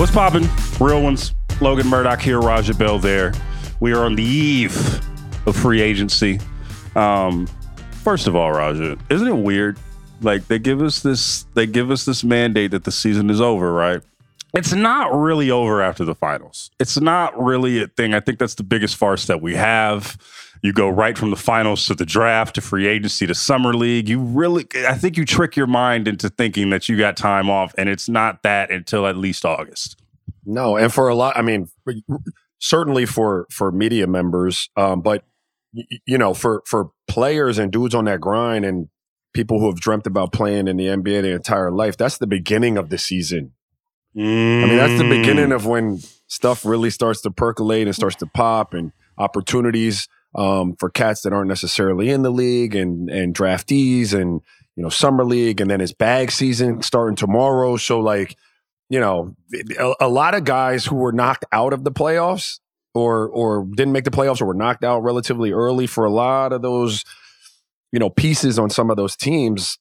What's poppin'? Real ones. Logan Murdock here, Raja Bell there. We are on the eve of free agency. Um, first of all, Raja, isn't it weird? Like they give us this, they give us this mandate that the season is over, right? It's not really over after the finals. It's not really a thing. I think that's the biggest farce that we have. You go right from the finals to the draft to free agency to summer league. You really, I think you trick your mind into thinking that you got time off, and it's not that until at least August. No, and for a lot, I mean, certainly for for media members, um, but you know, for for players and dudes on that grind and people who have dreamt about playing in the NBA their entire life, that's the beginning of the season. Mm. I mean, that's the beginning of when stuff really starts to percolate and starts to pop and opportunities um, for cats that aren't necessarily in the league and and draftees and you know summer league and then it's bag season starting tomorrow. So like you know a, a lot of guys who were knocked out of the playoffs or or didn't make the playoffs or were knocked out relatively early for a lot of those you know pieces on some of those teams.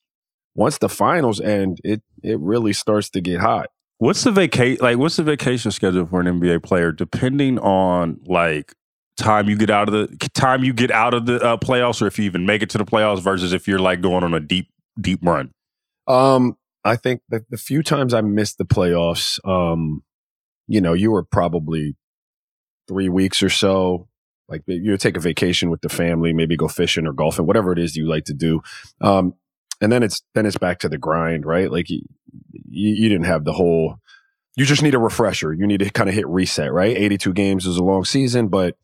Once the finals end, it it really starts to get hot. What's the vacation like? What's the vacation schedule for an NBA player? Depending on like time you get out of the time you get out of the uh, playoffs, or if you even make it to the playoffs, versus if you're like going on a deep deep run? Um, I think that the few times I missed the playoffs, um, you know, you were probably three weeks or so. Like you take a vacation with the family, maybe go fishing or golfing, whatever it is you like to do. Um, and then it's then it's back to the grind, right? Like you, you didn't have the whole. You just need a refresher. You need to kind of hit reset, right? 82 games is a long season, but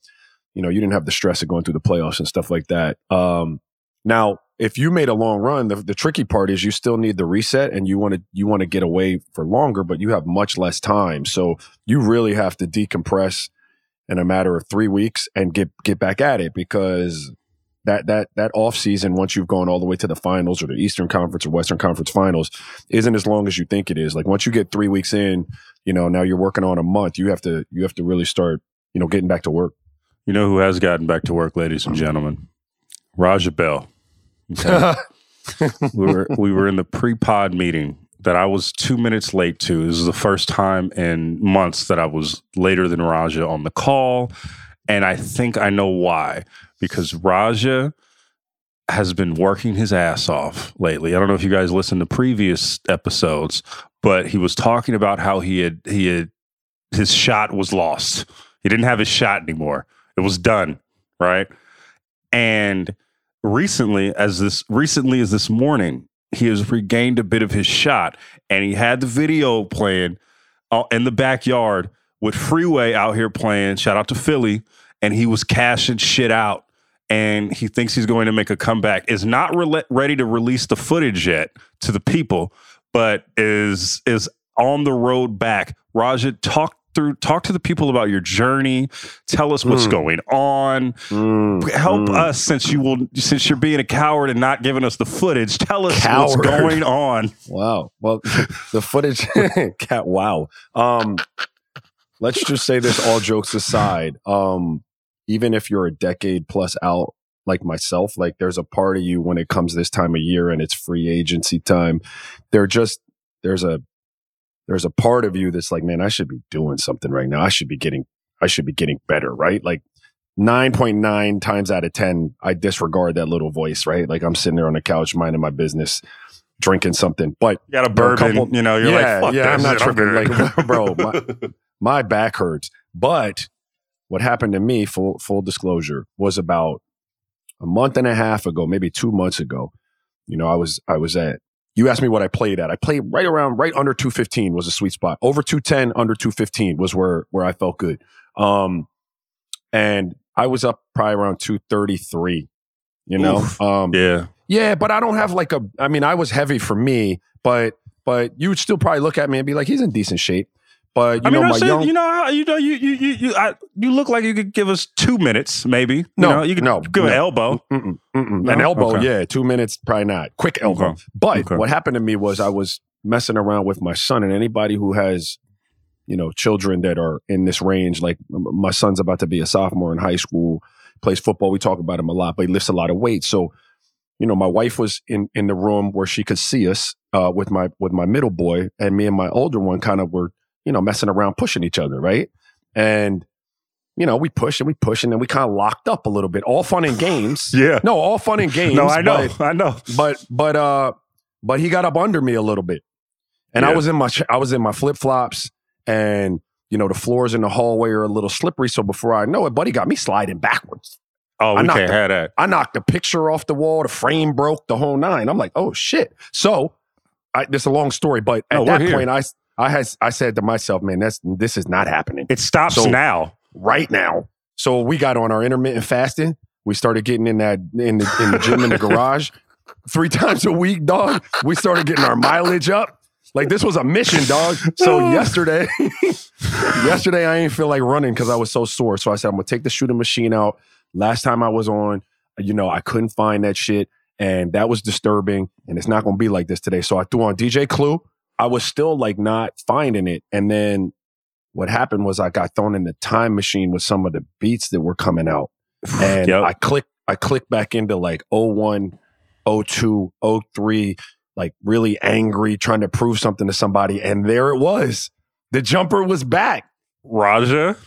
you know, you didn't have the stress of going through the playoffs and stuff like that. Um, now, if you made a long run, the, the tricky part is you still need the reset and you want to you want to get away for longer, but you have much less time. So you really have to decompress in a matter of three weeks and get get back at it because that that that off season once you've gone all the way to the finals or the Eastern Conference or Western Conference finals isn't as long as you think it is. Like once you get three weeks in, you know, now you're working on a month. You have to you have to really start, you know, getting back to work. You know who has gotten back to work, ladies and gentlemen? Raja Bell. Okay. we were we were in the pre-pod meeting that I was two minutes late to. This is the first time in months that I was later than Raja on the call. And I think I know why. Because Raja has been working his ass off lately. I don't know if you guys listened to previous episodes, but he was talking about how he had he had his shot was lost He didn't have his shot anymore. It was done, right? And recently, as this recently as this morning, he has regained a bit of his shot, and he had the video playing uh, in the backyard with Freeway out here playing. Shout out to Philly, and he was cashing shit out. And he thinks he's going to make a comeback. Is not re- ready to release the footage yet to the people, but is is on the road back. Raja, talk through talk to the people about your journey tell us what's Mm. going on Mm, help mm. us since you will since you're being a coward and not giving us the footage tell us what's Coward. going on Wow. Well, the footage. cat. Wow. Um, let's just say this. All jokes aside, um, even if you're a decade plus out, like myself, like there's a part of you when it comes this time of year and it's free agency time. There just there's a there's a part of you that's like, man, I should be doing something right now. I should be getting I should be getting better, right? Like. 9.9 times out of 10, I disregard that little voice, right? Like I'm sitting there on the couch minding my business, drinking something. But you got a are a bourbon couple- you know you're yeah, like fuck yeah, I'm not tripping. Like, bro, my, my back hurts. But what happened to me, full full disclosure, was about a month and a half ago, maybe two months ago. You know, I was I was at. You asked me what I played at. I played right around right under 215 was a sweet spot. Over 210, under 215 was where where I felt good. Um, and I was up probably around 233. You know, Oof. um, yeah yeah, but I don't have like a. I mean, I was heavy for me, but but you would still probably look at me and be like, he's in decent shape. But you I mean, know, my saying, young. you know, you know, you you you you, I, you look like you could give us two minutes, maybe. You No, know, you could no, give an elbow. Mm-mm, mm-mm. No? An elbow, Okay. yeah, two minutes, probably not. Quick elbow. Okay. But Okay. what happened to me was I was messing around with my son, and anybody who has, you know, children that are in this range, like my son's about to be a sophomore in high school, plays football. We talk about him a lot, but he lifts a lot of weight. So, you know, my wife was in in the room where she could see us uh, with my with my middle boy, and me and my older one kind of were, you know, messing around, pushing each other, right? And you know, we push and we push, and then we kind of locked up a little bit. All fun and games. Yeah. No, all fun and games. No, I know. but- I know. but but uh but he got up under me a little bit and i was in my i was in my flip-flops and you know the floors in the hallway are a little slippery so before i know it buddy got me sliding backwards Oh, I we knocked can't the- have that. i knocked the picture off the wall the frame broke the whole nine i'm like oh shit so I, this is a long story but at No, we're that here. point i i has i said to myself man that's this is not happening It stops So- now. right now. So we got on our intermittent fasting. We started getting in that in the, in the gym in the garage three times a week, dog. We started getting our mileage up. Like this was a mission, dog. So yesterday, yesterday I ain't feel like running because I was so sore. So I said I'm gonna take the shooting machine out. Last time I was on, you know, I couldn't find that shit, and that was disturbing. And it's not gonna be like this today. So I threw on DJ Clue. I was still like not finding it, and then what happened was I got thrown in the time machine with some of the beats that were coming out. And Yep. I clicked I clicked back into like 01, 02, 03, like really angry, trying to prove something to somebody. And there it was. The jumper was back. Raja.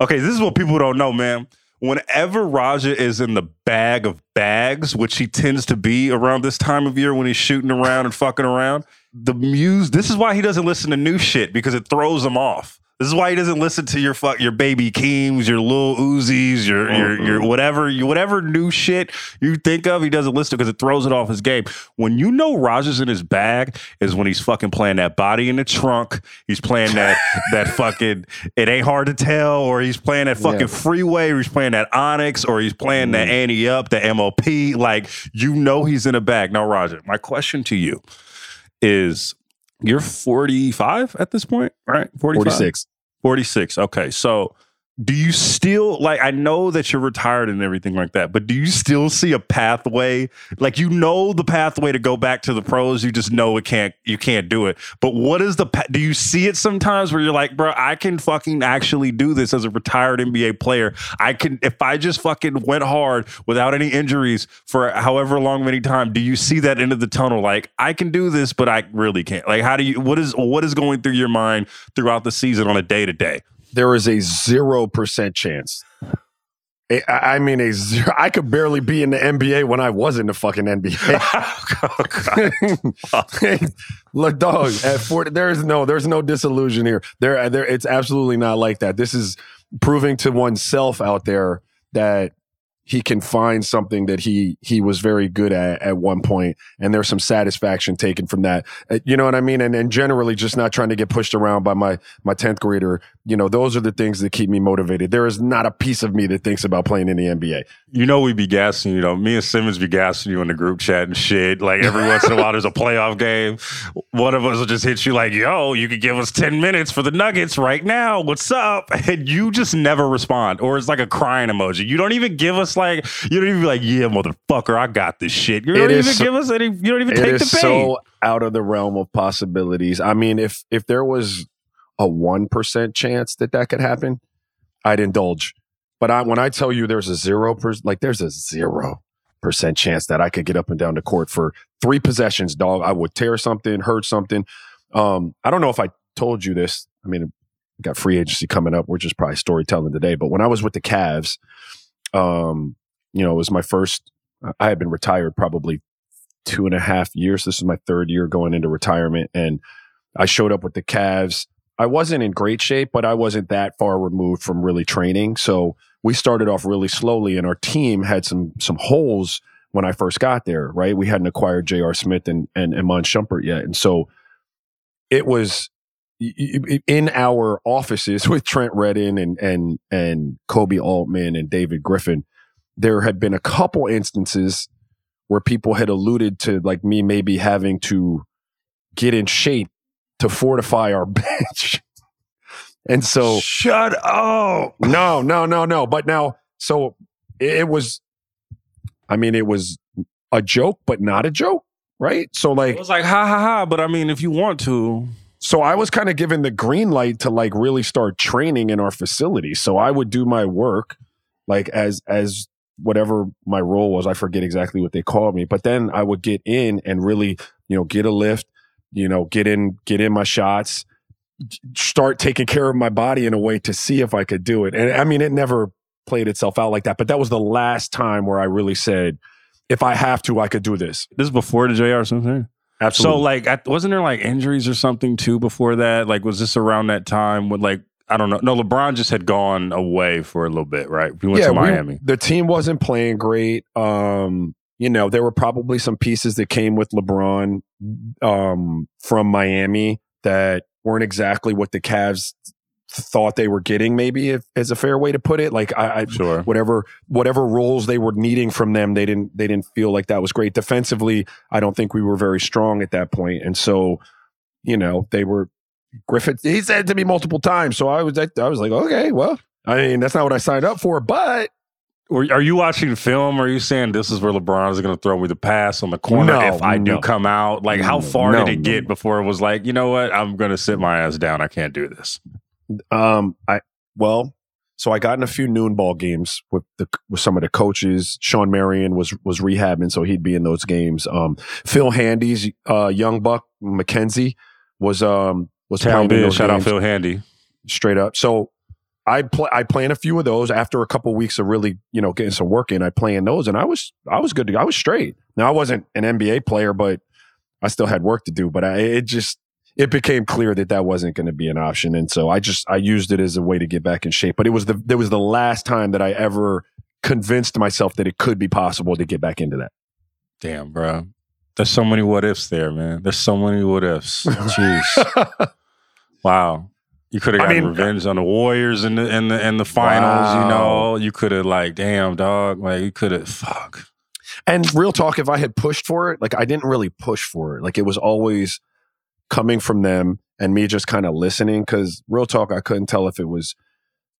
Okay, this is what people don't know, man. Whenever Raja is in the bag of bags, which he tends to be around this time of year when he's shooting around and fucking around, the muse. This is why he doesn't listen to new shit because it throws him off. This is why he doesn't listen to your fuck your baby Keems, your little Uzis, your your your Mhm. whatever you whatever new shit you think of. He doesn't listen because it throws it off his game. When you know Raja's in his bag is when he's fucking playing that body in the trunk. He's playing that that fucking it ain't hard to tell, or he's playing that fucking Yeah. freeway, or he's playing that Onyx, or he's playing that Mhm. Ante Up, the MOP. Like you know he's in a bag. Now, Raja, my question to you is you're 45 at this point, right? 45? 46. 46. Okay. So do you still like I know that you're retired and everything like that, but do you still see a pathway? Like you know the pathway to go back to the pros, you just know it can't you can't do it. But what is the do you see it sometimes where you're like, "Bro, I can fucking actually do this as a retired NBA player. I can if I just fucking went hard without any injuries for however long many time, do you see that end of the tunnel like I can do this, but I really can't." Like how do you what is what is going through your mind throughout the season on a day to day? There is a 0% chance. I- mean, a zero. I could barely be in the NBA when I was in the fucking NBA. Oh, Look, dog. At forty, there is no, there's no disillusion here. There, there. It's absolutely not like that. This is, proving to oneself out there that he can find something that he he was very good at at one point and there's some satisfaction taken from that. Uh, you know what i mean? And and generally just not trying to get pushed around by my my 10th grader. You know those are the things that keep me motivated. There is not a piece of me that thinks about playing in the nba you know we'd be gassing you know me and simmons be gassing you in the group chat and shit. Like every once in a while there's a playoff game. One of us will just hit you like yo you could give us 10 minutes for the nuggets right now. What's up? And you just never respond or it's like a crying emoji. You don't even give us like you don't even be like, yeah, motherfucker, I got this shit. You don't even so, give us any. You don't even take the bait. So out of the realm of possibilities. I mean, if if there was a one percent chance that that could happen, I'd indulge. But I, when I tell you there's a zero percent, like there's a zero percent chance that I could get up and down the court for three possessions, dog. I would tear something, hurt something. Um, I don't know if I told you this. I mean, got free agency coming up. We're just probably storytelling today. But when I was with the Cavs, um, you know, it was my first, I had been retired probably two and a half years. This is my third year going into retirement. And I showed up with the Cavs. I wasn't in great shape, but I wasn't that far removed from really training. So we started off really slowly and our team had some, some holes when I first got there, right? We hadn't acquired J.R. Smith and, and Iman Shumpert yet. And so it was in our offices with Trent Redden and, and, and Koby Altman and David Griffin there had been a couple instances where people had alluded to like me maybe having to get in shape to fortify our bench. and so shut up. No, no, no, no. But now, so it was, I mean, it was a joke, but not a joke, right? So like, it was like, ha ha ha. But I mean, if you want to. So I was kind of given the green light to like really start training in our facility. So I would do my work like as, as whatever my role was. I forget exactly what they called me, but then I would get in and really, you know, get a lift, you know, get in, get in my shots, start taking care of my body in a way to see if I could do it. And I mean, it never played itself out like that, but that was the last time where I really said, if I have to, I could do this. This is before the JR something. Absolutely. So like, wasn't there like injuries or something too before that? Like, was this around that time when like I don't know. No, LeBron just had gone away for a little bit, right? We went yeah, to Miami. We, the team wasn't playing great. Um, you know, there were probably some pieces that came with LeBron um, from Miami that weren't exactly what the Cavs thought they were getting maybe if, as a fair way to put it like I, I sure whatever whatever roles they were needing from them they didn't they didn't feel like that was great defensively I don't think we were very strong at that point and so you know they were Griffin, he said to me multiple times. So I was, I was like, okay, well, I mean, that's not what I signed up for, but. Are you watching film? Or are you saying this is where LeBron is going to throw me the pass on the corner no, if I no. do come out? Like, how far no, did it get before it was like, you know what? I'm going to sit my ass down. I can't do this. Um, I well, so I got in a few noon ball games with the with some of the coaches. Shawn Marion was was rehabbing, so he'd be in those games. Um, Phil Handy's uh, young buck McKenzie was um was Town playing. Shout games. out Phil Handy. Straight up. So I play I play in a few of those after a couple of weeks of really, you know, getting some work in. I play in those and I was I was good to go. I was straight. Now I wasn't an NBA player, but I still had work to do. But I, it just it became clear that that wasn't going to be an option, and so I just I used it as a way to get back in shape. But it was the it was the last time that I ever convinced myself that it could be possible to get back into that. Damn, bro. There's so many what ifs there, man. There's so many what ifs. Jeez. Wow. You could have gotten I mean, revenge on the Warriors in the in the in the finals. Wow. You know, you could have like, damn dog, like you could have fuck. And real talk, if I had pushed for it, like I didn't really push for it. Like it was always coming from them and me just kind of listening. Because real talk, I couldn't tell if it was,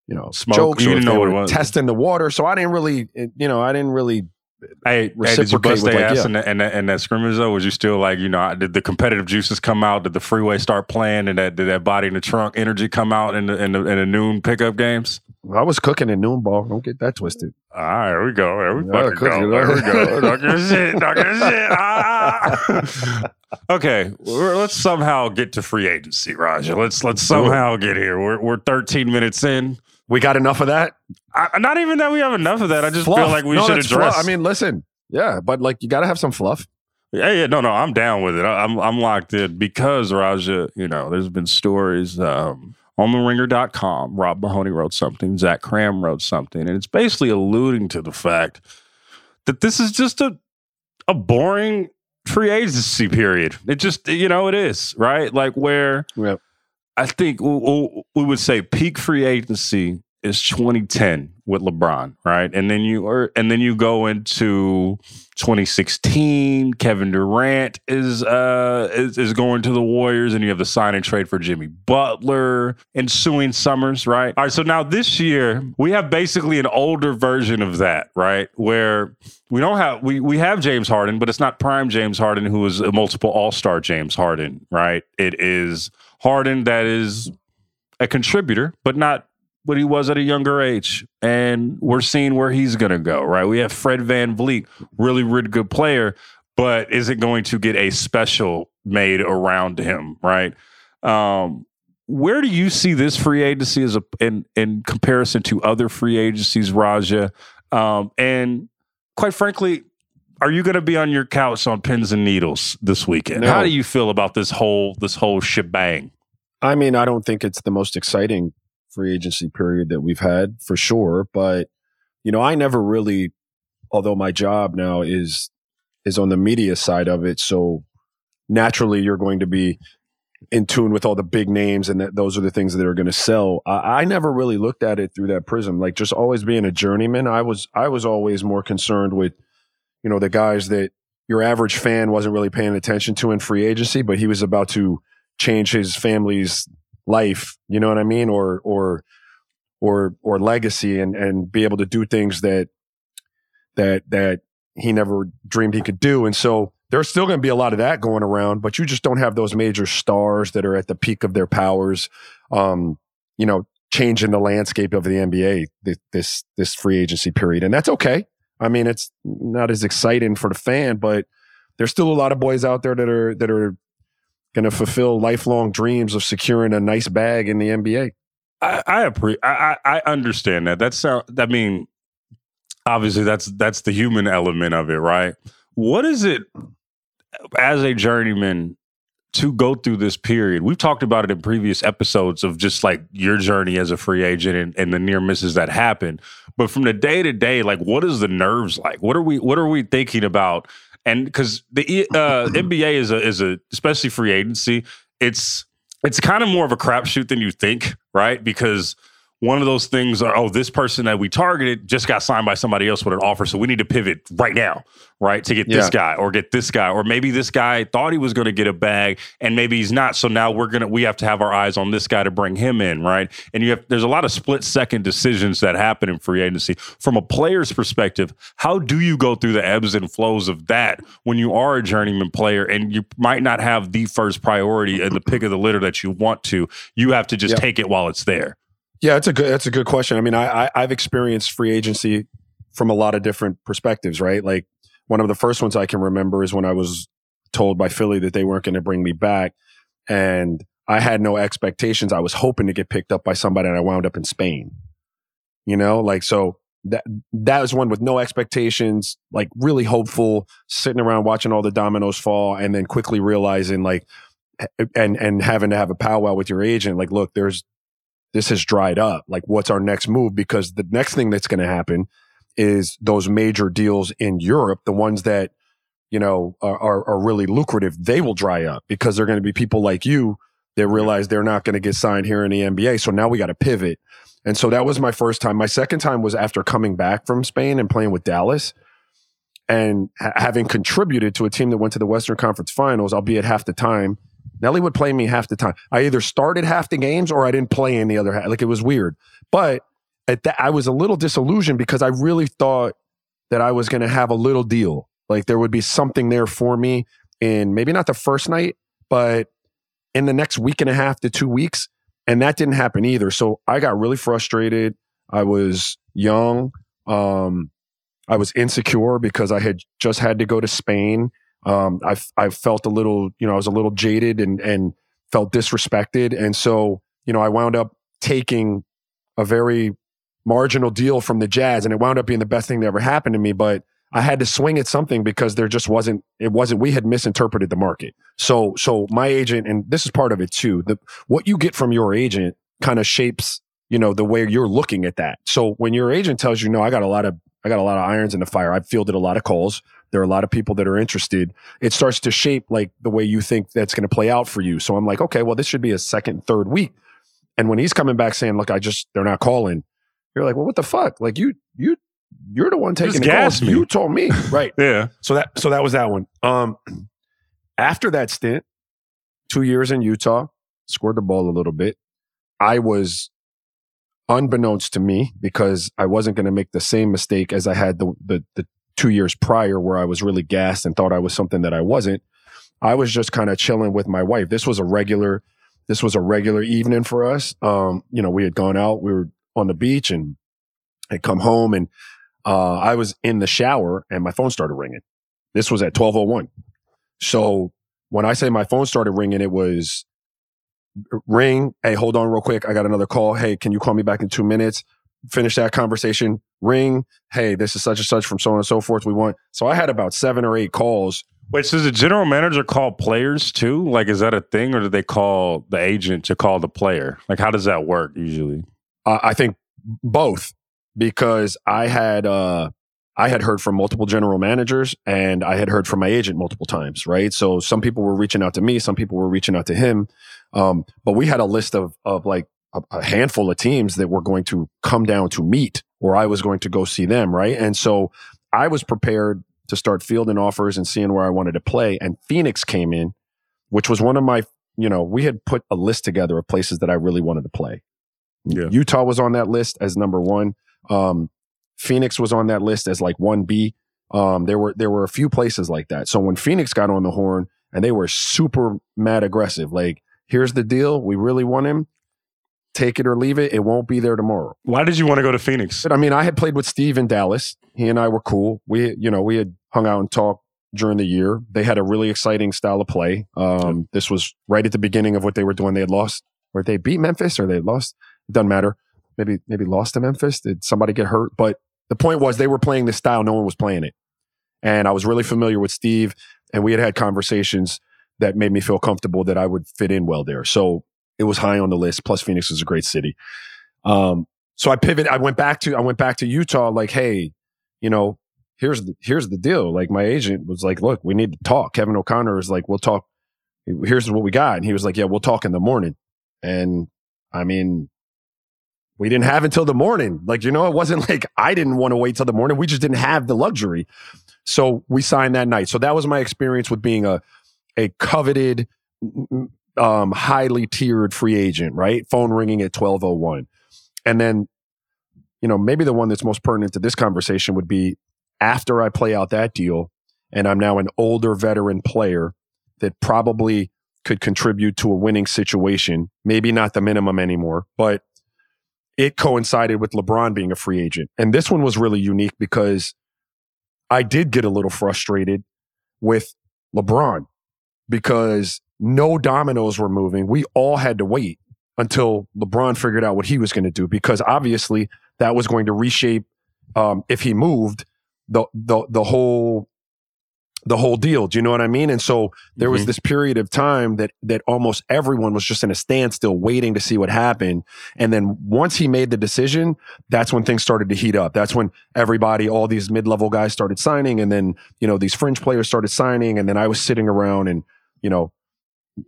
you know, Smoke. jokes you or if they were testing the water. So I didn't really, you know, I didn't really uh, Hey, hey, did you bust their like, ass yeah. in, that, in, that, in that scrimmage though? Was you still like, you know, did the competitive juices come out? Did the freeway start playing? And that did that body in the trunk energy come out in the in the, in the noon pickup games? I was cooking in noon ball. Don't get that twisted. All right, here we go. Here we yeah, fucking go. There we go. Talk your shit. Talk your shit. Ah. okay, let's somehow get to free agency, Raja. Let's let's somehow get here. We're we're 13 minutes in. We got enough of that. I, not even that we have enough of that. I just fluff. feel like we no, should address. Fluff. I mean, listen, yeah, but like you got to have some fluff. Yeah, yeah, no, no, I'm down with it. I'm I'm locked in because Raja. You know, there's been stories um, on the ringer.com, Rob Mahoney wrote something, Zach Kram wrote something, and it's basically alluding to the fact that this is just a a boring free agency period. It just, you know, it is, right? Like where Yep. I think we we would say peak free agency is 2010 with LeBron, right? And then you are, and then you go into 2016. Kevin Durant is uh is, is going to the Warriors, and you have the sign and trade for Jimmy Butler, ensuing summers, right? All right. So now this year we have basically an older version of that, right? Where we don't have we we have James Harden, but it's not prime James Harden who is a multiple All Star James Harden, right? It is Harden that is a contributor, but not what he was at a younger age. And we're seeing where he's going to go, right? We have Fred VanVleet, really, really good player, but is it going to get a special made around him, right? Um, where do you see this free agency as a in in comparison to other free agencies, Raja? Um, and quite frankly, are you going to be on your couch on pins and needles this weekend? No. How do you feel about this whole this whole shebang? I mean, I don't think it's the most exciting free agency period that we've had for sure, but you know, I never really although my job now is is on the media side of it, so naturally you're going to be in tune with all the big names and that those are the things that are going to sell. I, I never really looked at it through that prism. Like just always being a journeyman, I was I was always more concerned with, you know, the guys that your average fan wasn't really paying attention to in free agency, but he was about to change his family's life, you know what I mean? Or or or or legacy and and be able to do things that that that he never dreamed he could do. And so there's still going to be a lot of that going around, but you just don't have those major stars that are at the peak of their powers. Um, you know, changing the landscape of the NBA this this, this free agency period, and that's okay. I mean, it's not as exciting for the fan, but there's still a lot of boys out there that are that are going to fulfill lifelong dreams of securing a nice bag in the NBA. I I, appre- I I understand that. That's sound. I mean, obviously that's that's the human element of it, right? What is it as a journeyman to go through this period? We've talked about it in previous episodes of just like your journey as a free agent and, and the near misses that happen. But from the day to day, like what is the nerves like? What are we what are we thinking about? And because the uh, NBA is a is a especially free agency, it's it's kind of more of a crapshoot than you think, right? Because one of those things are, oh, this person that we targeted just got signed by somebody else with an offer. So we need to pivot right now, right? To get this guy or get this guy. Or maybe this guy thought he was going to get a bag and maybe he's not. So now we're going to, we have to have our eyes on this guy to bring him in, right? And you have, there's a lot of split second decisions that happen in free agency. From a player's perspective, how do you go through the ebbs and flows of that when you are a journeyman player and you might not have the first priority and the pick of the litter that you want to? You have to just Yeah. take it while it's there. Yeah, that's a good that's a good question. I mean, I, I I've experienced free agency from a lot of different perspectives, right? Like one of the first ones I can remember is when I was told by Philly that they weren't going to bring me back, and I had no expectations. I was hoping to get picked up by somebody, and I wound up in Spain. You know, like so that that was one with no expectations, like really hopeful, sitting around watching all the dominoes fall, and then quickly realizing like, and and having to have a powwow with your agent, like, look, there's this has dried up. Like, what's our next move? Because the next thing that's going to happen is those major deals in Europe, the ones that, you know, are, are, are really lucrative, they will dry up because they're going to be people like you that realize they're not going to get signed here in the NBA. So now we got to pivot. And so that was my first time. My second time was after coming back from Spain and playing with Dallas and ha- having contributed to a team that went to the Western Conference Finals, albeit half the time. Nellie would play me half the time. I either started half the games or I didn't play in the other half. Like it was weird. But at that, I was a little disillusioned because I really thought that I was going to have a little deal. Like there would be something there for me in maybe not the first night, but in the next week and a half to two weeks. And that didn't happen either. So I got really frustrated. I was young. Um, I was insecure because I had just had to go to Spain. Um, I I felt a little, you know, I was a little jaded and and felt disrespected, and so you know, I wound up taking a very marginal deal from the Jazz, and it wound up being the best thing that ever happened to me. But I had to swing at something because there just wasn't. It wasn't. We had misinterpreted the market. So so my agent, and this is part of it too. The what you get from your agent kind of shapes, you know, the way you're looking at that. So when your agent tells you, no, I got a lot of, I got a lot of irons in the fire. I've fielded a lot of calls. There are a lot of people that are interested. It starts to shape like the way you think that's going to play out for you. So I'm like, okay, well, this should be a second, third week. And when he's coming back saying, look, I just, they're not calling, you're like, well, what the fuck? Like you, you, you're the one taking the calls. me. You told me. right. Yeah. So that, so that was that one. Um, after that stint, two years in Utah, scored the ball a little bit. I was unbeknownst to me because I wasn't going to make the same mistake as I had the, the, the two years prior where I was really gassed and thought I was something that I wasn't. I was just kind of chilling with my wife. This was a regular, this was a regular evening for us. Um, you know, we had gone out, we were on the beach and had come home and, uh, I was in the shower and my phone started ringing. This was at 1201. So when I say my phone started ringing, it was ring. Hey, hold on real quick. I got another call. Hey, can you call me back in two minutes? Finish that conversation. Ring. Hey, this is such and such from so on and so forth. We want. So I had about seven or eight calls. Wait, so does the general manager call players too? Like, is that a thing, or do they call the agent to call the player? Like, how does that work usually? Uh, I think both because I had, uh, I had heard from multiple general managers and I had heard from my agent multiple times, right? So some people were reaching out to me, some people were reaching out to him. Um, but we had a list of, of like a, a handful of teams that were going to come down to meet or I was going to go see them, right? And so I was prepared to start fielding offers and seeing where I wanted to play. And Phoenix came in, which was one of my, you know, we had put a list together of places that I really wanted to play. Yeah. Utah was on that list as number one. Um, Phoenix was on that list as like one B. Um, there were there were a few places like that. So when Phoenix got on the horn and they were super mad aggressive, like here's the deal, we really want him, take it or leave it. It won't be there tomorrow. Why did you want to go to Phoenix? I mean, I had played with Steve in Dallas. He and I were cool. We, you know, we had hung out and talked during the year. They had a really exciting style of play. Um, this was right at the beginning of what they were doing. They had lost, or they beat Memphis, or they lost. It doesn't matter. Maybe, maybe lost to Memphis. Did somebody get hurt? But the point was they were playing this style. No one was playing it. And I was really familiar with Steve, and we had had conversations that made me feel comfortable that I would fit in well there. So it was high on the list. Plus, Phoenix is a great city. Um, so I pivoted. I went back to I went back to Utah. Like, hey, you know, here's the here's the deal. Like, my agent was like, look, we need to talk. Kevin O'Connor is like, we'll talk. Here's what we got, and he was like, yeah, we'll talk in the morning. And I mean, we didn't have until the morning. Like, you know, it wasn't like I didn't want to wait till the morning. We just didn't have the luxury. So we signed that night. So that was my experience with being a a coveted, um, highly tiered free agent, right? Phone ringing at 1201. And then, you know, maybe the one that's most pertinent to this conversation would be after I play out that deal and I'm now an older veteran player that probably could contribute to a winning situation, maybe not the minimum anymore, but it coincided with LeBron being a free agent. And this one was really unique because I did get a little frustrated with LeBron because no dominoes were moving. We all had to wait until LeBron figured out what he was going to do because obviously that was going to reshape um, if he moved the the the whole the whole deal. Do you know what I mean? And so there was Mhm. this period of time that that almost everyone was just in a standstill waiting to see what happened. And then once he made the decision, that's when things started to heat up. That's when everybody, all these mid-level guys started signing and then, you know, these fringe players started signing and then I was sitting around and, you know,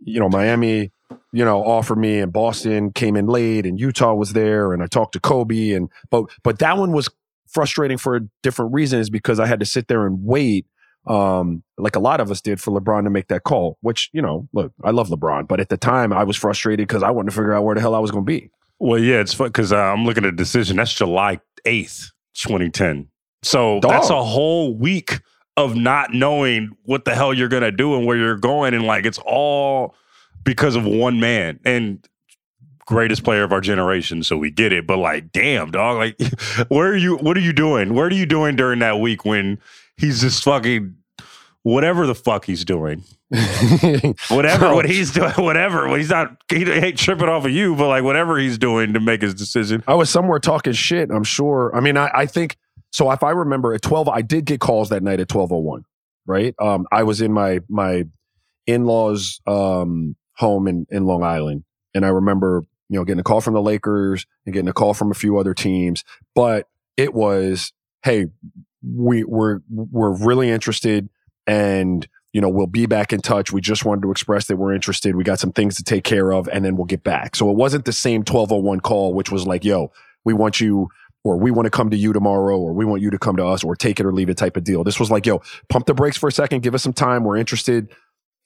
you know, Miami, you know, offered me and Boston came in late and Utah was there and I talked to Kobe and but but that one was frustrating for a different reason is because I had to sit there and wait um, like a lot of us did for LeBron to make that call, which, you know, look, I love LeBron, but at the time I was frustrated because I wanted to figure out where the hell I was going to be. Well, yeah, it's fun because uh, I'm looking at the decision. That's July 8th, 2010. So Dog. that's a whole week of not knowing what the hell you're going to do and where you're going. And like, it's all because of one man and greatest player of our generation. So we get it. But like, damn, dog, like, where are you? What are you doing? What are you doing during that week when he's just fucking whatever the fuck he's doing? Whatever, what he's doing, whatever. Well, he's not, he ain't tripping off of you, but like whatever he's doing to make his decision. I was somewhere talking shit, I'm sure. I mean, I, I think so. If I remember at 12, I did get calls that night at 1201, right? Um, I was in my, my in laws, um, home in, in Long Island. And I remember you know, getting a call from the Lakers and getting a call from a few other teams. But it was, hey, we, we're, we're really interested and, you know, we'll be back in touch. We just wanted to express that we're interested. We got some things to take care of and then we'll get back. So it wasn't the same 1201 call, which was like, yo, we want you or we want to come to you tomorrow or we want you to come to us or take it or leave it type of deal. This was like, yo, pump the brakes for a second, give us some time. We're interested.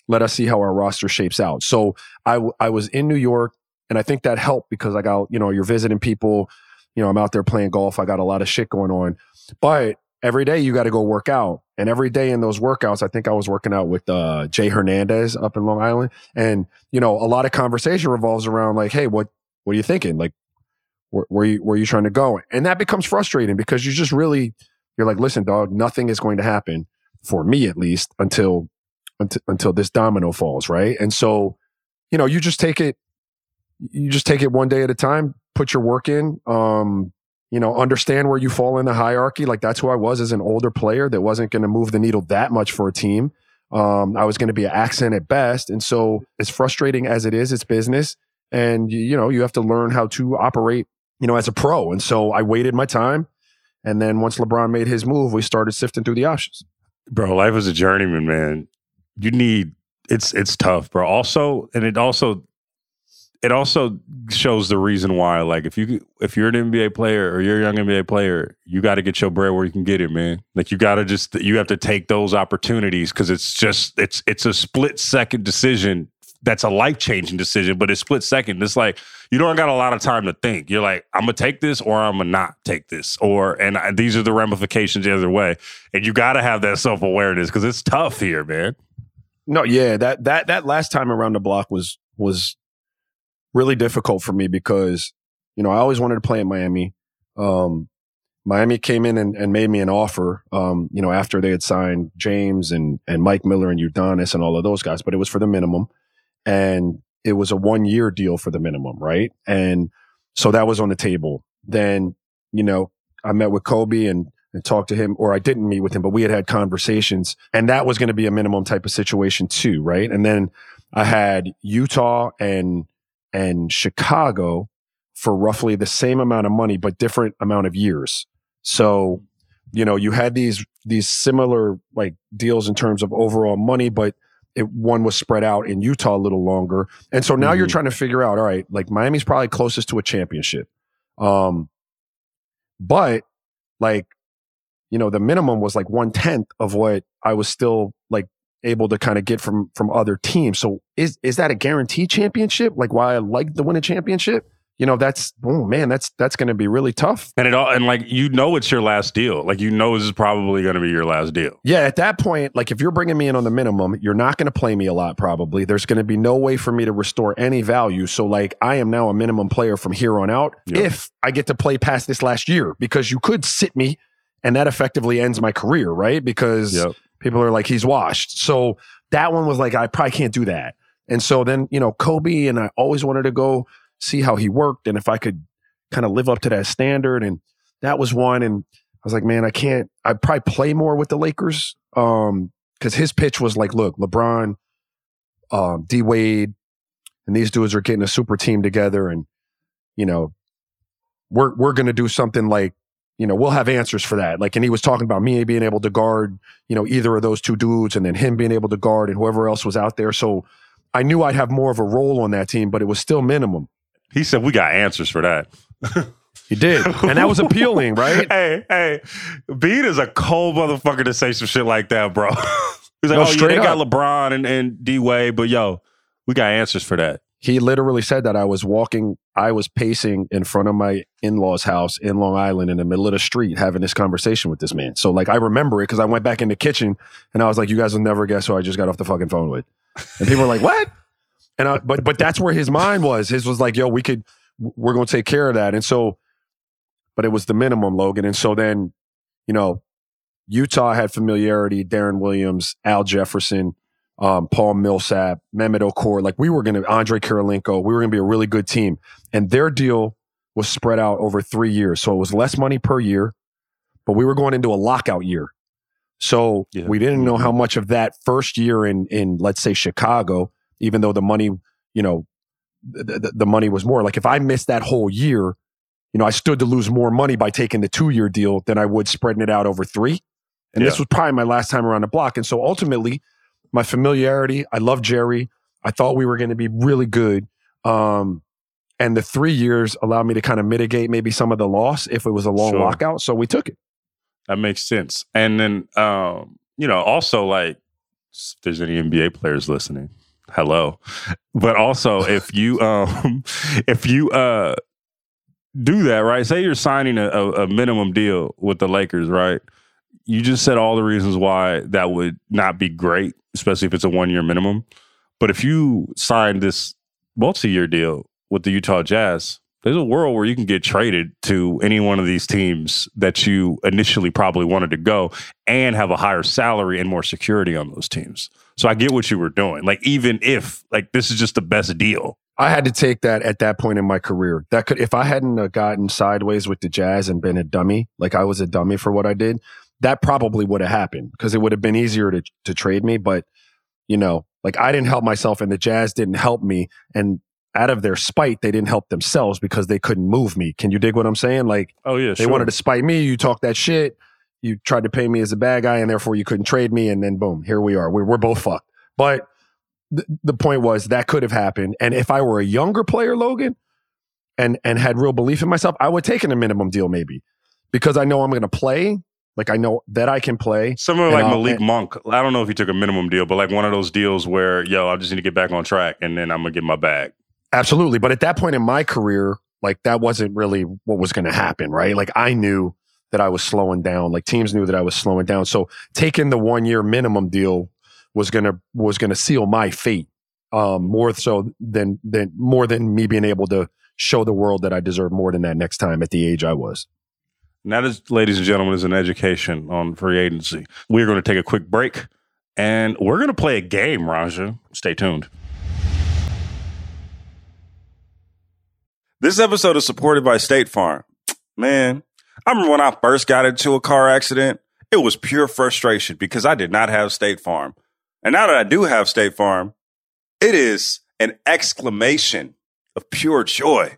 Let us see how our roster shapes out. So I, I was in New York and I think that helped because I got, you know, you're visiting people, you know, I'm out there playing golf. I got a lot of shit going on, but every day you got to go work out. And every day in those workouts, I think I was working out with uh, Jay Hernandez up in Long Island. And, you know, a lot of conversation revolves around like, hey, what, what are you thinking? Like, where, where you where you trying to go? And that becomes frustrating because you just really you're like, listen, dog, nothing is going to happen for me at least until until, until this domino falls, right? And so, you know, you just take it you just take it one day at a time, put your work in, um, you know, understand where you fall in the hierarchy. Like that's who I was as an older player that wasn't going to move the needle that much for a team. Um, I was going to be an accent at best. And so as frustrating as it is, it's business. And you know, you have to learn how to operate you know, as a pro. And so I waited my time. And then once LeBron made his move, we started sifting through the options. Bro, life as a journeyman, man. You need it's it's tough, bro. Also, and it also it also shows the reason why like if you if you're an NBA player or you're a young NBA player, you got to get your bread where you can get it, man. Like you got to just you have to take those opportunities cuz it's just it's it's a split second decision that's a life changing decision, but it's split second. It's like you don't got a lot of time to think. You're like, I'm gonna take this or I'm gonna not take this, or and I, these are the ramifications the other way. And you got to have that self awareness because it's tough here, man. No, yeah, that that that last time around the block was was really difficult for me because you know I always wanted to play in Miami. Um, Miami came in and, and, made me an offer, um, you know, after they had signed James and and Mike Miller and Udonis and all of those guys, but it was for the minimum and it was a one year deal for the minimum, right? And so that was on the table. Then, you know, I met with Kobe and, and talked to him, or I didn't meet with him, but we had had conversations and that was going to be a minimum type of situation too, right? And then I had Utah and, and Chicago for roughly the same amount of money, but different amount of years. So, you know, you had these, these similar like deals in terms of overall money, but it, one was spread out in Utah a little longer. And so now mm-hmm. you're trying to figure out, all right, like Miami's probably closest to a championship. Um, but like, you know, the minimum was like one tenth of what I was still like able to kind of get from from other teams. So is is that a guaranteed championship? Like why I like to win a championship? you know that's oh man that's that's going to be really tough and it all and like you know it's your last deal like you know this is probably going to be your last deal yeah at that point like if you're bringing me in on the minimum you're not going to play me a lot probably there's going to be no way for me to restore any value so like i am now a minimum player from here on out yep. if i get to play past this last year because you could sit me and that effectively ends my career right because yep. People are like he's washed so that one was like i probably can't do that and so then you know kobe and i always wanted to go see how he worked and if I could kind of live up to that standard. And that was one. And I was like, man, I can't, I'd probably play more with the Lakers. Um, cause his pitch was like, look, LeBron, um, D Wade, and these dudes are getting a super team together. And, you know, we're, we're going to do something like, you know, we'll have answers for that. Like, and he was talking about me being able to guard, you know, either of those two dudes and then him being able to guard and whoever else was out there. So I knew I'd have more of a role on that team, but it was still minimum. He said, "We got answers for that." He did, and that was appealing, right? hey, hey, Beat is a cold motherfucker to say some shit like that, bro. He's like, no, "Oh, yeah, they got LeBron and, and D Wade, but yo, we got answers for that." He literally said that I was walking, I was pacing in front of my in law's house in Long Island in the middle of the street having this conversation with this man. So, like, I remember it because I went back in the kitchen and I was like, "You guys will never guess who I just got off the fucking phone with." And people were like, "What?" And I, but but that's where his mind was. His was like, yo, we could, we're going to take care of that. And so, but it was the minimum, Logan. And so then, you know, Utah had familiarity. Darren Williams, Al Jefferson, um, Paul Millsap, Mehmet Okur. Like we were going to Andre Kirilenko. We were going to be a really good team. And their deal was spread out over three years, so it was less money per year. But we were going into a lockout year. So yeah. we didn't know how much of that first year in in let's say Chicago even though the money, you know, the, the, the money was more. Like if I missed that whole year, you know, I stood to lose more money by taking the two year deal than I would spreading it out over three. And Yeah. this was probably my last time around the block. And so ultimately, my familiarity, I love Jerry. I thought we were going to be really good. Um, and the three years allowed me to kind of mitigate maybe some of the loss if it was a long Sure. lockout. So we took it. That makes sense. And then, um, you know, also like, if there's any NBA players listening, hello. But also, if you, um, if you, uh, do that, right? Say you're signing a, a, a minimum deal with the Lakers, right? You just said all the reasons why that would not be great, especially if it's a one year minimum. But if you sign this multi year deal with the Utah Jazz, there's a world where you can get traded to any one of these teams that you initially probably wanted to go and have a higher salary and more security on those teams. So I get what you were doing. Like even if like this is just the best deal. I had to take that at that point in my career. That could, if I hadn't uh, gotten sideways with the Jazz and been a dummy, like I was a dummy for what I did, that probably would have happened because it would have been easier to to trade me. But you know, like I didn't help myself, and the Jazz didn't help me, and out of their spite, they didn't help themselves because they couldn't move me. Can you dig what I'm saying? Like Oh yeah, they wanted to spite me. You talk that shit. You tried to pay me as a bad guy, and therefore you couldn't trade me. And then boom, here we are. We're, we're both fucked. But th- the point was that could have happened. And if I were a younger player, Logan, and and had real belief in myself, I would take in a minimum deal maybe because I know I'm going to play. Like I know that I can play. Someone And like I'll- Malik Monk, I don't know if he took a minimum deal, but like one of those deals where, yo, I just need to get back on track and then I'm gonna get my bag. Absolutely. But at that point in my career, like that wasn't really what was going to happen, right? Like I knew that I was slowing down. Like teams knew that I was slowing down. So taking the one year minimum deal was gonna was gonna seal my fate. Um, more so than than more than me being able to show the world that I deserve more than that next time at the age I was. Is, ladies and gentlemen, is an education on free agency. We're going to take a quick break and we're going to play a game, Raja. Stay tuned. This episode is supported by State Farm. Man, I remember when I first got into a car accident, it was pure frustration because I did not have State Farm. And now that I do have State Farm, it is an exclamation of pure joy.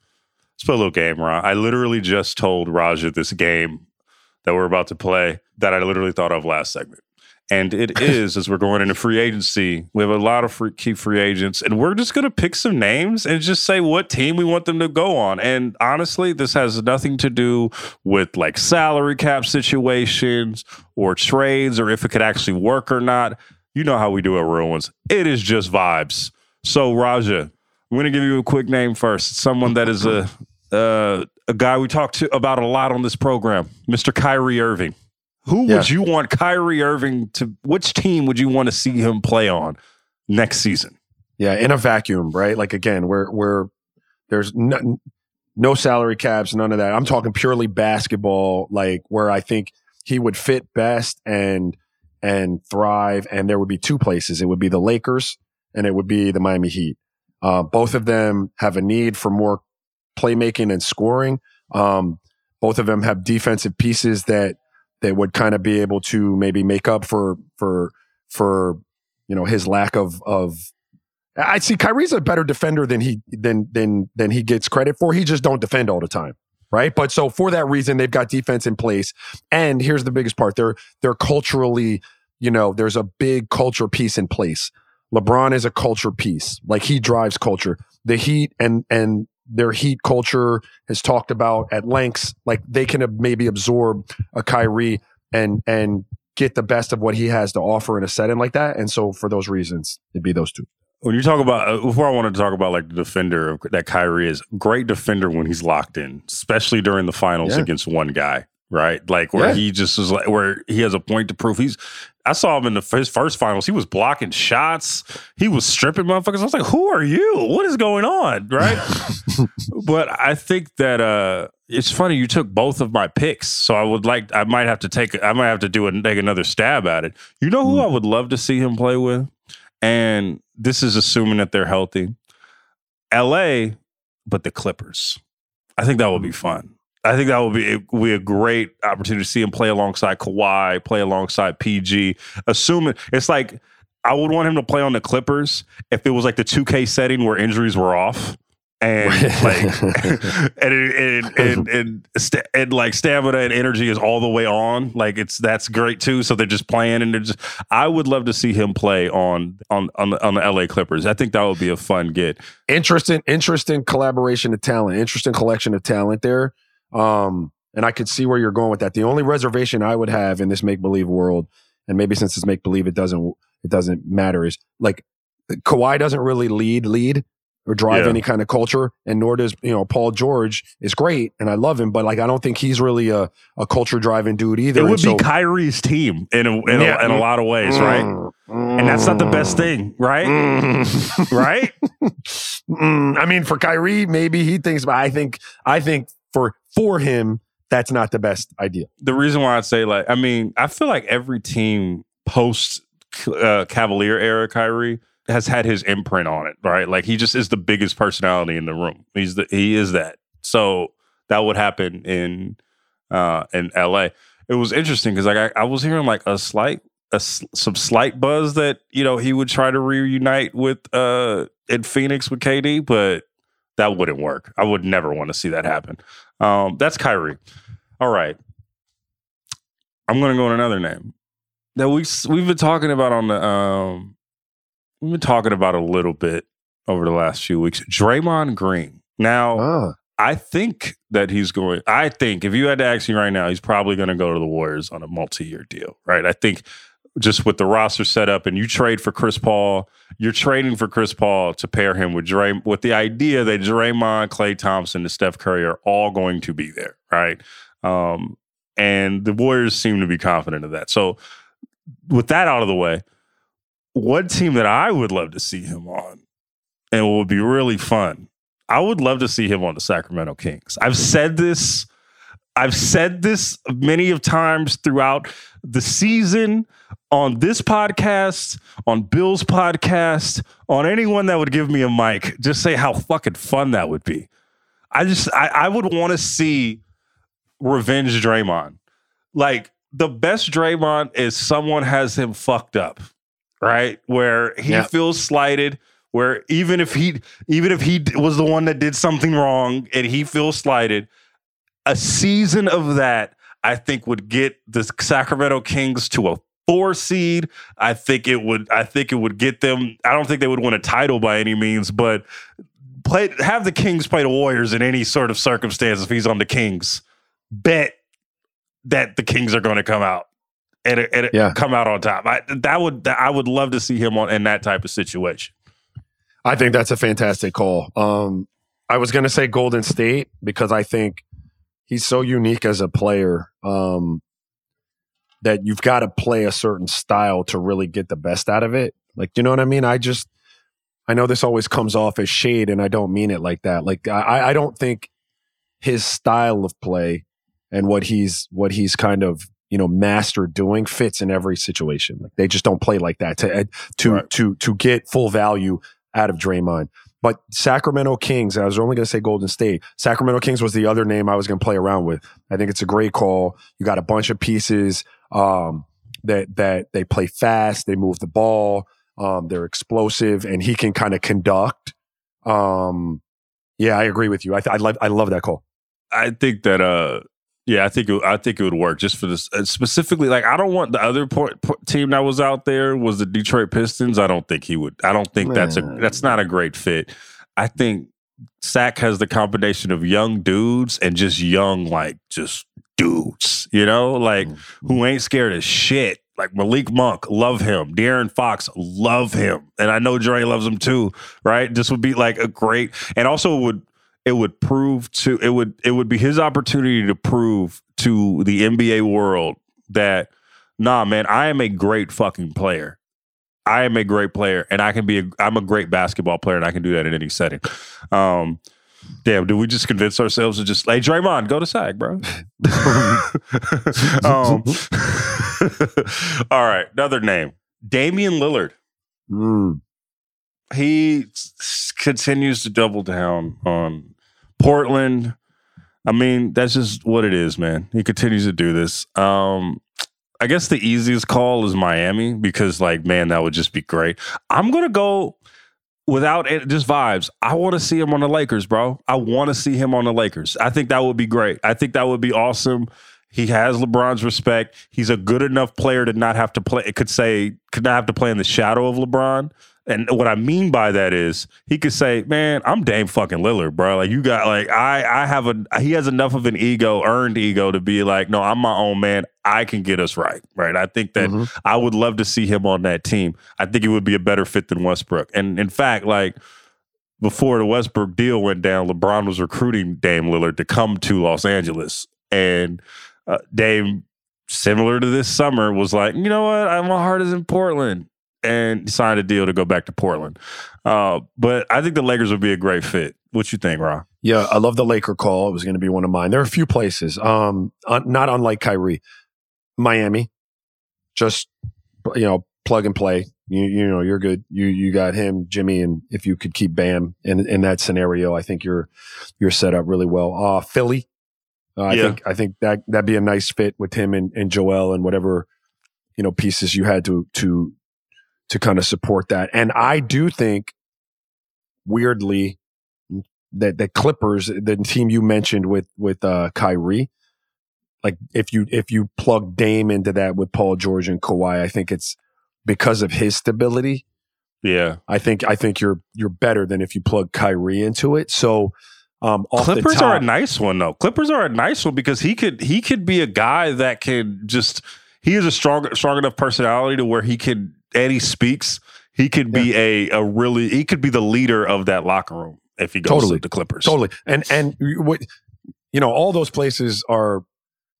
Let's play a little game, Ron. I literally just told Raja this game that we're about to play that I literally thought of last segment. And it is, as we're going into free agency, we have a lot of free, key free agents, and we're just going to pick some names and just say what team we want them to go on. And honestly, this has nothing to do with like salary cap situations or trades or if it could actually work or not. You know how we do at Ones. It is just vibes. So, Raja, I'm going to give you a quick name first. Someone that is a uh, a guy we talked to about a lot on this program, Mr. Kyrie Irving. Who Yeah. would you want Kyrie Irving to? Which team would you want to see him play on next season? Yeah, in a vacuum, right? Like again, where where there's no, no salary caps, none of that. I'm talking purely basketball, like where I think he would fit best and and thrive. And there would be two places. It would be the Lakers and it would be the Miami Heat. Uh, both of them have a need for more playmaking and scoring. Um, both of them have defensive pieces that that would kind of be able to maybe make up for for for you know his lack of of I see Kyrie's a better defender than he than than than he gets credit for. He just don't defend all the time. Right. But so for that reason, they've got defense in place. And here's the biggest part. They're they're culturally, you know, there's a big culture piece in place. LeBron is a culture piece. Like he drives culture. The Heat and and their Heat culture has talked about at lengths. Like they can maybe absorb a Kyrie and and get the best of what he has to offer in a setting like that. And so for those reasons, it'd be those two. When you talk about uh, before, I wanted to talk about like the defender of, that Kyrie is. Great defender when he's locked in, especially during the finals Yeah. against one guy. Right, like where Yeah. he just is like where he has a point to prove. He's I saw him in the his first finals. He was blocking shots. He was stripping motherfuckers. I was like, "Who are you? What is going on?" Right? but I think that uh, it's funny you took both of my picks, so I would like I might have to take I might have to do a, take another stab at it. You know who Mm. I would love to see him play with, and this is assuming that they're healthy. L.A., but the Clippers. I think that would be fun. I think that would be, it would be a great opportunity to see him play alongside Kawhi, play alongside PG. Assuming it's like I would want him to play on the Clippers if it was like the 2K setting where injuries were off. And like, and and and, and, sta- and like stamina and energy is all the way on. Like it's that's great too. So they're just playing and they're just. I would love to see him play on on on the, on the LA Clippers. I think that would be a fun get. interesting, interesting collaboration of talent, interesting collection of talent there. Um, and I could see where you're going with that. The only reservation I would have in this make believe world, and maybe since it's make believe, it doesn't it doesn't matter. Is like Kawhi doesn't really lead lead or drive Yeah. any kind of culture, and nor does you know Paul George is great, and I love him, but like I don't think he's really a a culture driving dude either. It would so- be Kyrie's team in a, in, Yeah. a, in a lot of ways, right? Mm, And that's not the best mm, thing, right? mm. Right? Mm, I mean, for Kyrie, maybe he thinks, but I think, I think for for him, that's not the best idea. the reason why I say like, I mean, I feel like every team post uh, Cavalier era Kyrie has had his imprint on it, right? Like he just is the biggest personality in the room. He's the he is that. So that would happen in uh in LA. It was interesting because like I, I was hearing like a slight a some slight buzz that you know he would try to reunite with uh in Phoenix with KD, but that wouldn't work. I would never want to see that happen. Um, that's Kyrie. All right. I'm gonna go on another name that we we've been talking about on the um we've been talking about a little bit over the last few weeks. Draymond Green. Now Ah, I think that he's going. I think if you had to ask me right now, he's probably going to go to the Warriors on a multi-year deal, right? I think just with the roster set up, and you trade for Chris Paul, you're trading for Chris Paul to pair him with Dray, with the idea that Draymond, Klay Thompson, and Steph Curry are all going to be there, right? Um, and the Warriors seem to be confident of that. So, with that out of the way, one team that I would love to see him on, and it would be really fun. I would love to see him on the Sacramento Kings. I've said this. I've said this many of times throughout the season on this podcast, on Bill's podcast, on anyone that would give me a mic. Just say how fucking fun that would be. I just I, I would want to see revenge Draymond. Like the best Draymond is someone has him fucked up, right? Where he Yeah. feels slighted. Where even if he even if he was the one that did something wrong and he feels slighted, a season of that I think would get the Sacramento Kings to a four seed. I think it would. I think it would get them. I don't think they would win a title by any means, but play have the Kings play the Warriors in any sort of circumstance if he's on the Kings. Bet that the Kings are going to come out and, and Yeah. come out on top. I, that would I would love to see him on in that type of situation. I think that's a fantastic call. Um, I was going to say Golden State because I think he's so unique as a player um, that you've got to play a certain style to really get the best out of it. Like, you know what I mean? I just, I know this always comes off as shade, and I don't mean it like that. Like, I, I don't think his style of play and what he's what he's kind of you know mastered doing fits in every situation. Like, they just don't play like that to to Right. to to get full value out of Draymond. But Sacramento Kings, I was only going to say Golden State. Sacramento Kings was the other name I was going to play around with. I think it's a great call. You got a bunch of pieces um, that that they play fast, they move the ball, um, they're explosive, and he can kind of conduct. Um, yeah, I agree with you. I th- I love I love that call. I think that uh yeah, I think it, I think it would work just for this uh, specifically. Like, I don't want the other po- po- team that was out there was the Detroit Pistons. I don't think he would. I don't think that's a that's not a great fit. I think Sac has the combination of young dudes and just young like just dudes. You know, like who ain't scared of shit. Like Malik Monk, love him. De'Aaron Fox, love him, and I know Dray loves him too. Right? This would be like a great, and also would it would prove to it would it would be his opportunity to prove to the NBA world that Nah, man, I am a great fucking player. I am a great player, and I can be. A, I'm a great basketball player, and I can do that in any setting. Um, damn, did we just convince ourselves to just, hey, Draymond, go to Sac, bro? um, all right, another name, Damian Lillard. Mm. He s- continues to double down on Portland. I mean, that's just what it is, man. He continues to do this. Um, I guess the easiest call is Miami because, like, man, that would just be great. I'm gonna go without it, just vibes. I want to see him on the Lakers, bro. I want to see him on the Lakers. I think that would be great. I think that would be awesome. He has LeBron's respect. He's a good enough player to not have to play. It could say could not have to play in the shadow of LeBron. And what I mean by that is he could say, "Man, I'm Dame fucking Lillard, bro. Like you got like I I have a he has enough of an ego, earned ego to be like, no, I'm my own man. I can get us right, right. I think that Mhm. I would love to see him on that team. I think it would be a better fit than Westbrook. And in fact, like before the Westbrook deal went down, LeBron was recruiting Dame Lillard to come to Los Angeles, and uh, Dame, similar to this summer, was like, you know what, I, my heart is in Portland, and signed a deal to go back to Portland. Uh, but I think the Lakers would be a great fit. What you think, Ron? Yeah, I love the Laker call. It was going to be one of mine. There are a few places, um, not unlike Kyrie, Miami. Just you know, plug and play. You you know, you're good. You you got him, Jimmy, and if you could keep Bam in in that scenario, I think you're you're set up really well. Uh, Philly. Uh, I Yeah. think I think that that'd be a nice fit with him and, and Joel and whatever you know pieces you had to to to kind of support that. And I do think, weirdly, that the Clippers, the team you mentioned with with uh, Kyrie, like if you if you plug Dame into that with Paul George and Kawhi, I think it's because of his stability. Yeah, I think I think you're you're better than if you plug Kyrie into it. So um, Clippers are a nice one though. Clippers are a nice one because he could he could be a guy that can just he is a strong strong enough personality to where he could and he speaks. He could be a a really he could be the leader of that locker room if he goes Totally. to the Clippers. Totally. And and you- what you know, all those places are,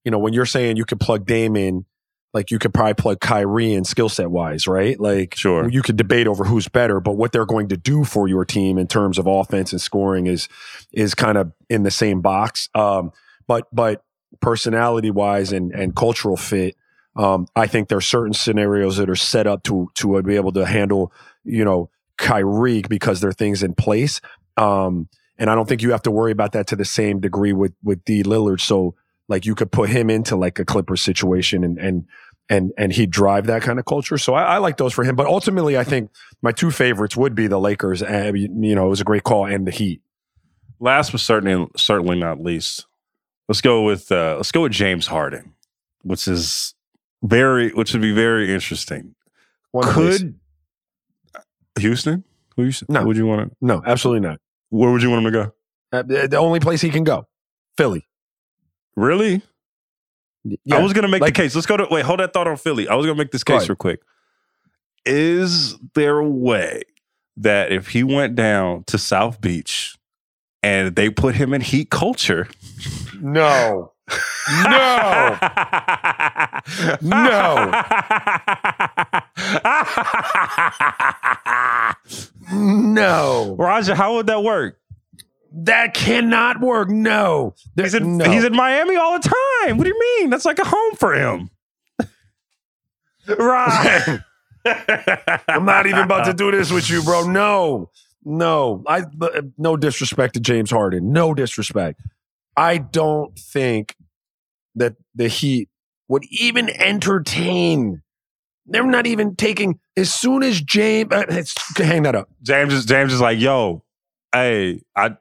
you know, when you're saying you could plug Dame in, like you could probably plug Kyrie in skill set wise, right? Like Sure. you could debate over who's better, but what they're going to do for your team in terms of offense and scoring is is kind of in the same box. Um, but but personality wise and and cultural fit, um, I think there are certain scenarios that are set up to to be able to handle, you know, Kyrie because there are things in place. Um, and I don't think you have to worry about that to the same degree with with D Lillard. So like you could put him into like a Clipper situation and and and and he'd drive that kind of culture. So I, I like those for him. But ultimately, I think my two favorites would be the Lakers. And you know, it was a great call and the Heat. Last but certainly certainly not least, let's go with uh, let's go with James Harden, which is very which would be very interesting. One place. Could Houston? Who you, No. Would you want to? no, absolutely not. Where would you want him to go? Uh, the only place he can go, Philly. Really? Yeah, I was gonna make like- the case. Let's go to wait. Hold that thought on Philly. I was gonna make this case real quick. Is there a way that if he went down to South Beach and they put him in heat culture, no, no, No. no, Raja, how would that work? that cannot work. No, There- He's in, no. he's in Miami all the time. What do you mean? That's like a home for him. right. I'm not even about to do this with you, bro. No, no. I no disrespect to James Harden. No disrespect. I don't think that the Heat would even entertain. They're not even taking as soon as James. Uh, it's- hang that up. James is James is like, yo, hey, I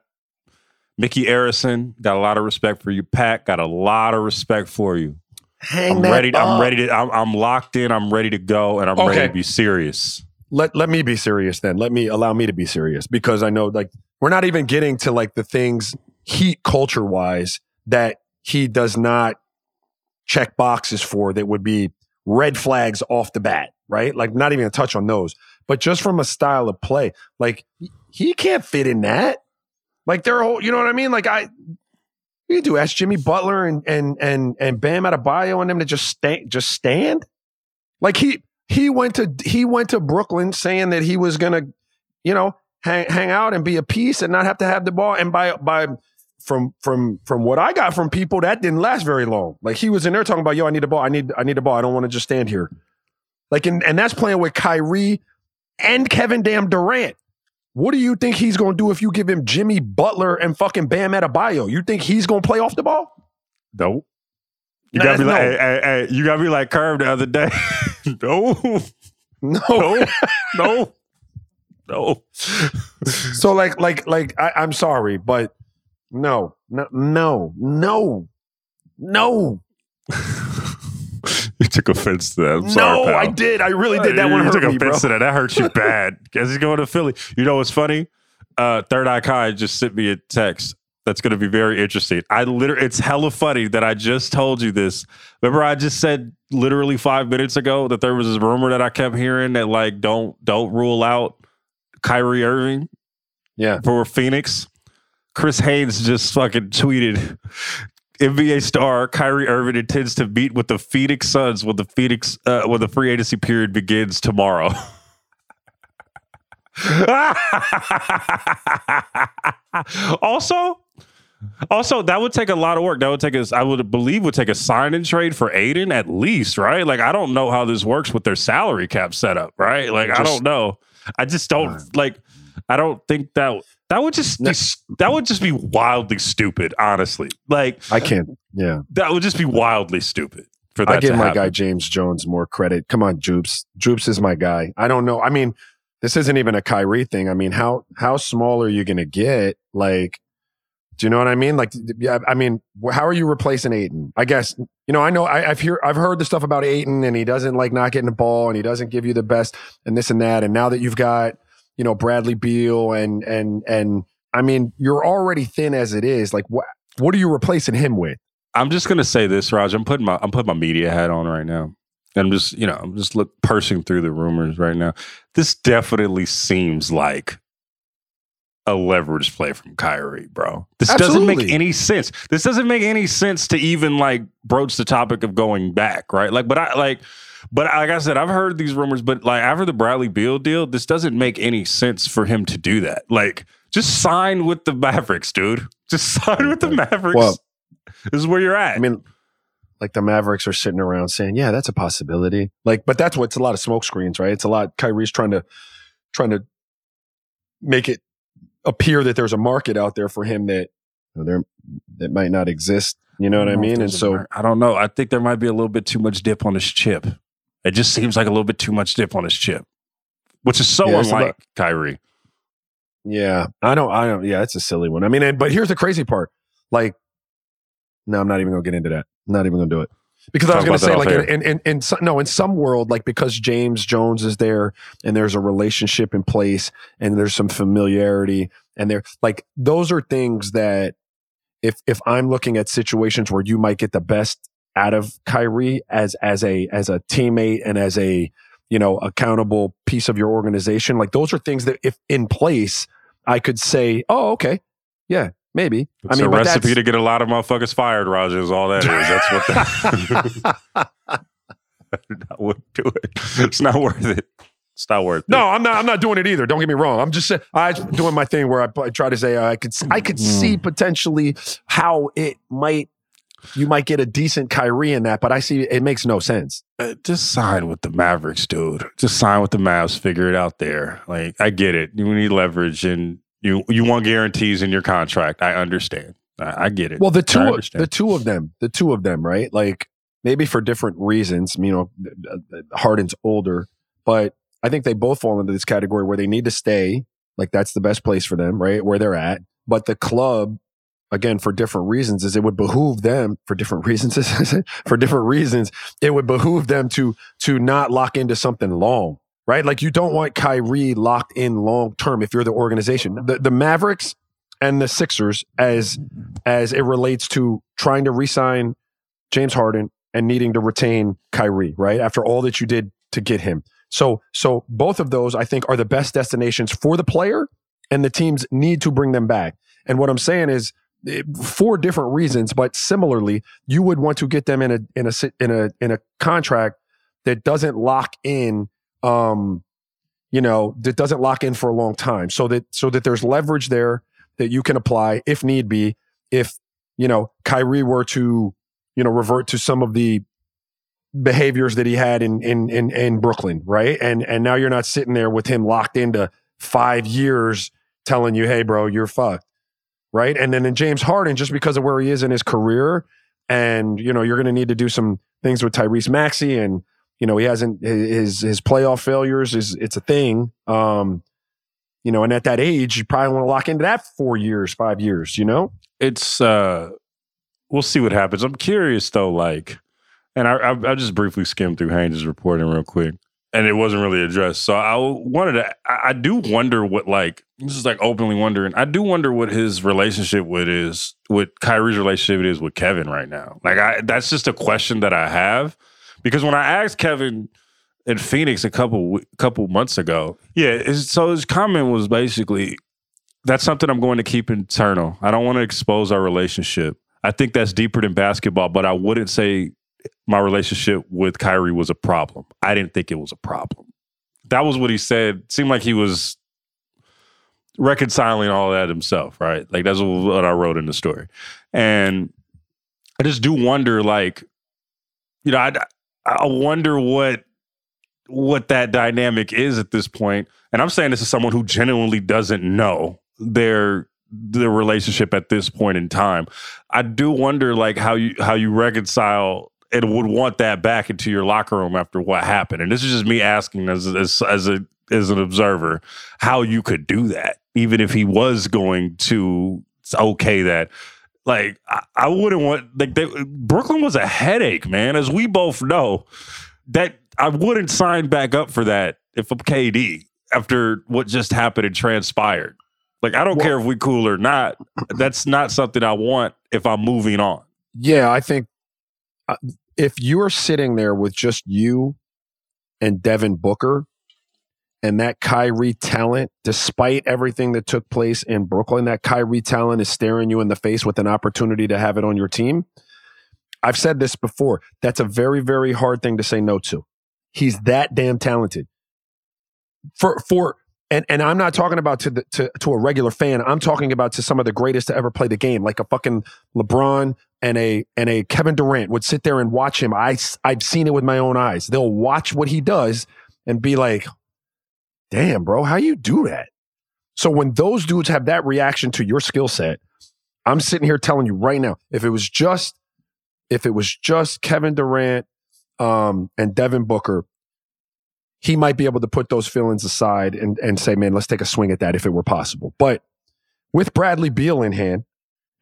Micky Arison, got a lot of respect for you. Pat, got a lot of respect for you. Hang I'm that ready. Up. I'm ready to. I'm, I'm locked in. I'm ready to go, and I'm ready to be serious. let let me be serious then. Let me allow me to be serious because I know like we're not even getting to like the things heat culture wise that he does not check boxes for that would be red flags off the bat, right? Like not even a touch on those. But just from a style of play, like he can't fit in that. Like they're whole, you know what I mean? Like I you do ask Jimmy Butler and and and and Bam Adebayo and them to just stand just stand. Like he he went to he went to Brooklyn saying that he was gonna, you know, hang hang out and be a piece and not have to have the ball. And by by from from from what I got from people, that didn't last very long. Like he was in there talking about, yo, I need a ball. I need I need the ball. I don't want to just stand here. Like and, and that's playing with Kyrie and Kevin Damn Durant. What do you think he's gonna do if you give him Jimmy Butler and fucking Bam Adebayo? You think he's gonna play off the ball? Nope. You Nah, gotta be no. like, hey, hey, hey, you gotta be like Curve the other day. no, No. no, no, no. So like like like I, I'm sorry, but no, no, no, no, no, you took offense to that. I'm sorry, no. pal. I did. I really did. That you one hurt took me, bro. offense to that. That hurt you bad. As he's going to Philly. You know what's funny? Uh, Third Eye Kai just sent me a text. That's going to be very interesting. I literally, it's hella funny that I just told you this. Remember, I just said literally five minutes ago that there was this rumor that I kept hearing that like don't don't rule out Kyrie Irving Yeah. for Phoenix. Chris Haynes just fucking tweeted NBA star Kyrie Irving intends to meet with the Phoenix Suns when the Phoenix uh, when the free agency period begins tomorrow. also, also that would take a lot of work. That would take us, I would believe, would take a sign and trade for Ayton at least, right? Like I don't know how this works with their salary cap setup, right? Like I don't know. I just don't like. I don't think that that would just No. be, that would just be wildly stupid. Honestly, like I can't. Yeah. that would just be wildly stupid for that I give my happen. guy James Jones more credit. Come on, Joops. Joops is my guy. I don't know. I mean, this isn't even a Kyrie thing. I mean, how how small are you going to get? Like, do you know what I mean? Like, yeah. I mean, how are you replacing Ayton? I guess you know. I know. I, I've hear I've heard the stuff about Ayton, and he doesn't like not getting the ball, and he doesn't give you the best, and this and that. And now that you've got you know Bradley Beal, and and and I mean, you're already thin as it is. Like, what what are you replacing him with? I'm just gonna say this, Raj. I'm putting my I'm putting my media hat on right now. And I'm just, you know, I'm just look parsing through the rumors right now. This definitely seems like a leverage play from Kyrie, bro. This doesn't make any sense. This doesn't make any sense to even like broach the topic of going back, right? Like, but I like, but like I said, I've heard these rumors, but like after the Bradley Beal deal, this doesn't make any sense for him to do that. Like, just sign with the Mavericks, dude. Just sign with the Mavericks. Well, this is where you're at. I mean, like the Mavericks are sitting around saying, "Yeah, that's a possibility." Like, but that's what's a lot of smoke screens, right? It's a lot. Kyrie's trying to trying to make it appear that there's a market out there for him that you know, there that might not exist. You know what I if mean? And so, mar- I don't know. I think there might be a little bit too much dip on his chip. It just seems like a little bit too much dip on his chip, which is so Yeah, unlike lot- Kyrie. yeah, I don't, I don't. Yeah, it's a silly one. I mean, and, but here's the crazy part. Like, no, I'm not even gonna get into that. I'm not even gonna do it because I was gonna say, like, in, in, in, in some, no, in some world, like because James Jones is there and there's a relationship in place and there's some familiarity and there, like, those are things that if if I'm looking at situations where you might get the best out of Kyrie as as a as a teammate and as a you know accountable piece of your organization, like those are things that if in place, I could say, oh, okay, yeah, maybe. It's I mean, a recipe to get a lot of motherfuckers fired, Raja, is all that is. That's what that I wouldn't do it. It's not worth it. It's not worth it. No, I'm not. I'm not doing it either. Don't get me wrong. I'm just saying, I'm doing my thing where I, I try to say uh, I could I could see potentially how it might you might get a decent Kyrie in that, but I see it makes no sense. Uh, just sign with the Mavericks, dude. Just sign with the Mavs. Figure it out there. Like I get it. You need leverage and you you want guarantees in your contract. I understand. I, I get it. Well, the two the two of them, the two of them, right? Like maybe for different reasons. You know, Harden's older, but I think they both fall into this category where they need to stay. Like that's the best place for them, right? Where they're at. But the club, again, for different reasons, is it would behoove them for different reasons. for different reasons, it would behoove them to to not lock into something long, right? Like you don't want Kyrie locked in long term if you're the organization. The the Mavericks and the Sixers, as as it relates to trying to re-sign James Harden and needing to retain Kyrie, right? After all that you did to get him. So so both of those I think are the best destinations for the player and the teams need to bring them back. And what I'm saying is for different reasons, but similarly, you would want to get them in a in a in a in a contract that doesn't lock in um you know that doesn't lock in for a long time. So that so that there's leverage there that you can apply if need be. If you know Kyrie were to you know revert to some of the behaviors that he had in in in, in Brooklyn right? And and now you're not sitting there with him locked into 5 years telling you hey bro you're fucked right? And then in James Harden just because of where he is in his career and you know you're going to need to do some things with Tyrese Maxey and you know he hasn't his his playoff failures is it's a thing. Um you know and at that age you probably want to lock into that 4 years 5 years you know? It's uh we'll see what happens. I'm curious though like and i i, I just briefly skimmed through haynes' reporting real quick and it wasn't really addressed so i wanted to I, I do wonder what like this is like openly wondering i do wonder what his relationship with is what kyrie's relationship is with kevin right now like i that's just a question that i have because when i asked kevin in phoenix a couple couple months ago yeah so his comment was basically that's something I'm going to keep internal. I don't want to expose our relationship. I think that's deeper than basketball, but I wouldn't say my relationship with Kyrie was a problem. I didn't think it was a problem. That was what he said. Seemed like he was reconciling all that himself, right? Like that's what I wrote in the story. And I just do wonder, like, you know, I I wonder what what that dynamic is at this point. And I'm saying this is someone who genuinely doesn't know their the relationship at this point in time. I do wonder like how you how you reconcile and would want that back into your locker room after what happened. And this is just me asking as as as a as an observer how you could do that, even if he was going to okay that. Like I, I wouldn't want like they, Brooklyn was a headache, man. As we both know, that I wouldn't sign back up for that if I'm KD after what just happened and transpired. Like, I don't well, care if we cool or not. That's not something I want if I'm moving on. Yeah, I think uh, if you are sitting there with just you and Devin Booker and that Kyrie talent, despite everything that took place in Brooklyn, that Kyrie talent is staring you in the face with an opportunity to have it on your team. I've said this before. That's a very, very hard thing to say no to. He's that damn talented. For for and and I'm not talking about to the to to a regular fan. I'm talking about to some of the greatest to ever play the game, like a fucking LeBron and a and a Kevin Durant would sit there and watch him. I I've seen it with my own eyes. They'll watch what he does and be like, "Damn, bro, how you do that?" So when those dudes have that reaction to your skill set, I'm sitting here telling you right now, if it was just if it was just Kevin Durant um, and Devin Booker, he might be able to put those feelings aside and, and say, man, let's take a swing at that if it were possible. But with Bradley Beal in hand,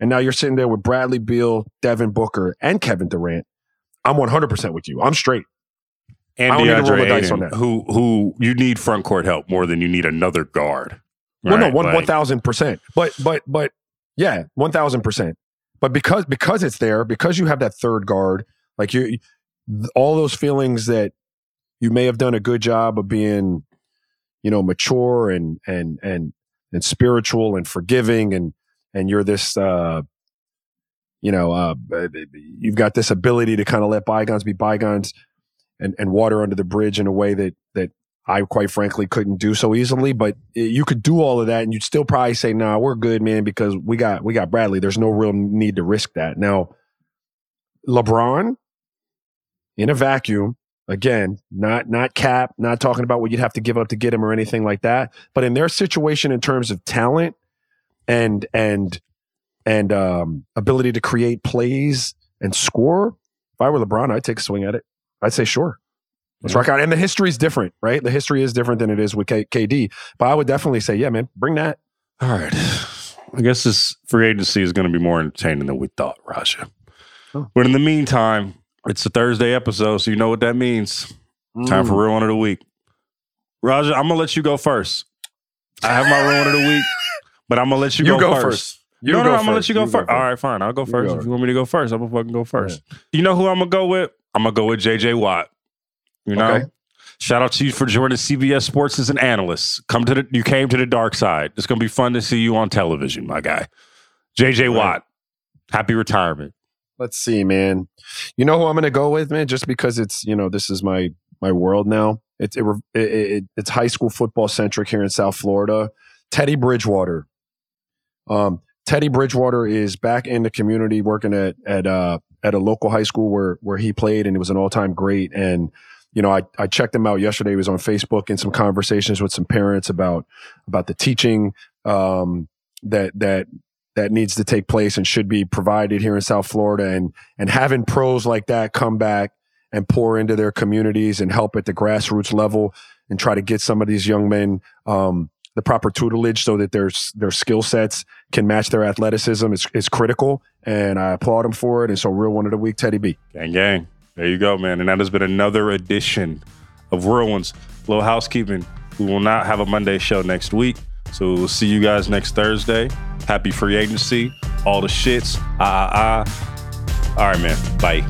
and now you're sitting there with Bradley Beal, Devin Booker, and Kevin Durant, I'm 100% with you. I'm straight. And DeAndre Ayton, who who you need front court help more than you need another guard. Right? Well, no, one one thousand percent. But but but yeah, one thousand percent. But because because it's there, because you have that third guard, like you, all those feelings that you may have done a good job of being, you know, mature and and and and spiritual and forgiving and and you're this uh you know uh you've got this ability to kind of let bygones be bygones and and water under the bridge in a way that that I quite frankly couldn't do so easily but you could do all of that and you'd still probably say nah we're good man because we got we got Bradley. There's no real need to risk that. Now LeBron in a vacuum Again, not not cap, not talking about what you'd have to give up to get him or anything like that. But in their situation, in terms of talent and and and um, ability to create plays and score, if I were LeBron, I'd take a swing at it. I'd say sure. Let's yeah. rock out. And the history is different, right? The history is different than it is with K- KD. But I would definitely say, yeah, man, bring that. All right. I guess this free agency is going to be more entertaining than we thought, Raja. Oh. But in the meantime, it's a Thursday episode, so you know what that means. Mm. Time for mm. real one of the week. Raja, I'm gonna let you go first. I have my real one of the week, but I'm gonna let you, you go, go, first. first. You no, no, I'm gonna let you go, you first. go. All right, fine. I'll go first. Go if you want me to go first, I'm gonna fucking go first. Yeah. You know who I'm gonna go with? I'm gonna go with JJ Watt. You know? Okay. Shout out to you for joining CBS Sports as an analyst. Come to the you came to the dark side. It's gonna be fun to see you on television, my guy. JJ right. Watt. Happy retirement. Let's see, man. You know who I'm going to go with, man? Just because it's, you know, this is my my world now. It's it, it, it, it's high school football centric here in South Florida. Teddy Bridgewater. Um, Teddy Bridgewater is back in the community working at at uh, at a local high school where where he played and it was an all time great. And you know, I I checked him out yesterday. He was on Facebook in some conversations with some parents about about the teaching um, that that that needs to take place and should be provided here in South Florida and and having pros like that come back and pour into their communities and help at the grassroots level and try to get some of these young men um, the proper tutelage so that their their skill sets can match their athleticism is, is critical. And I applaud them for it. And so, real one of the week, Teddy B. Gang, gang. There you go, man. And that has been another edition of Real Ones. Little housekeeping. We will not have a Monday show next week. So we'll see you guys next Thursday. Happy free agency. All the shits. Ah, ah, ah. All right, man. Bye.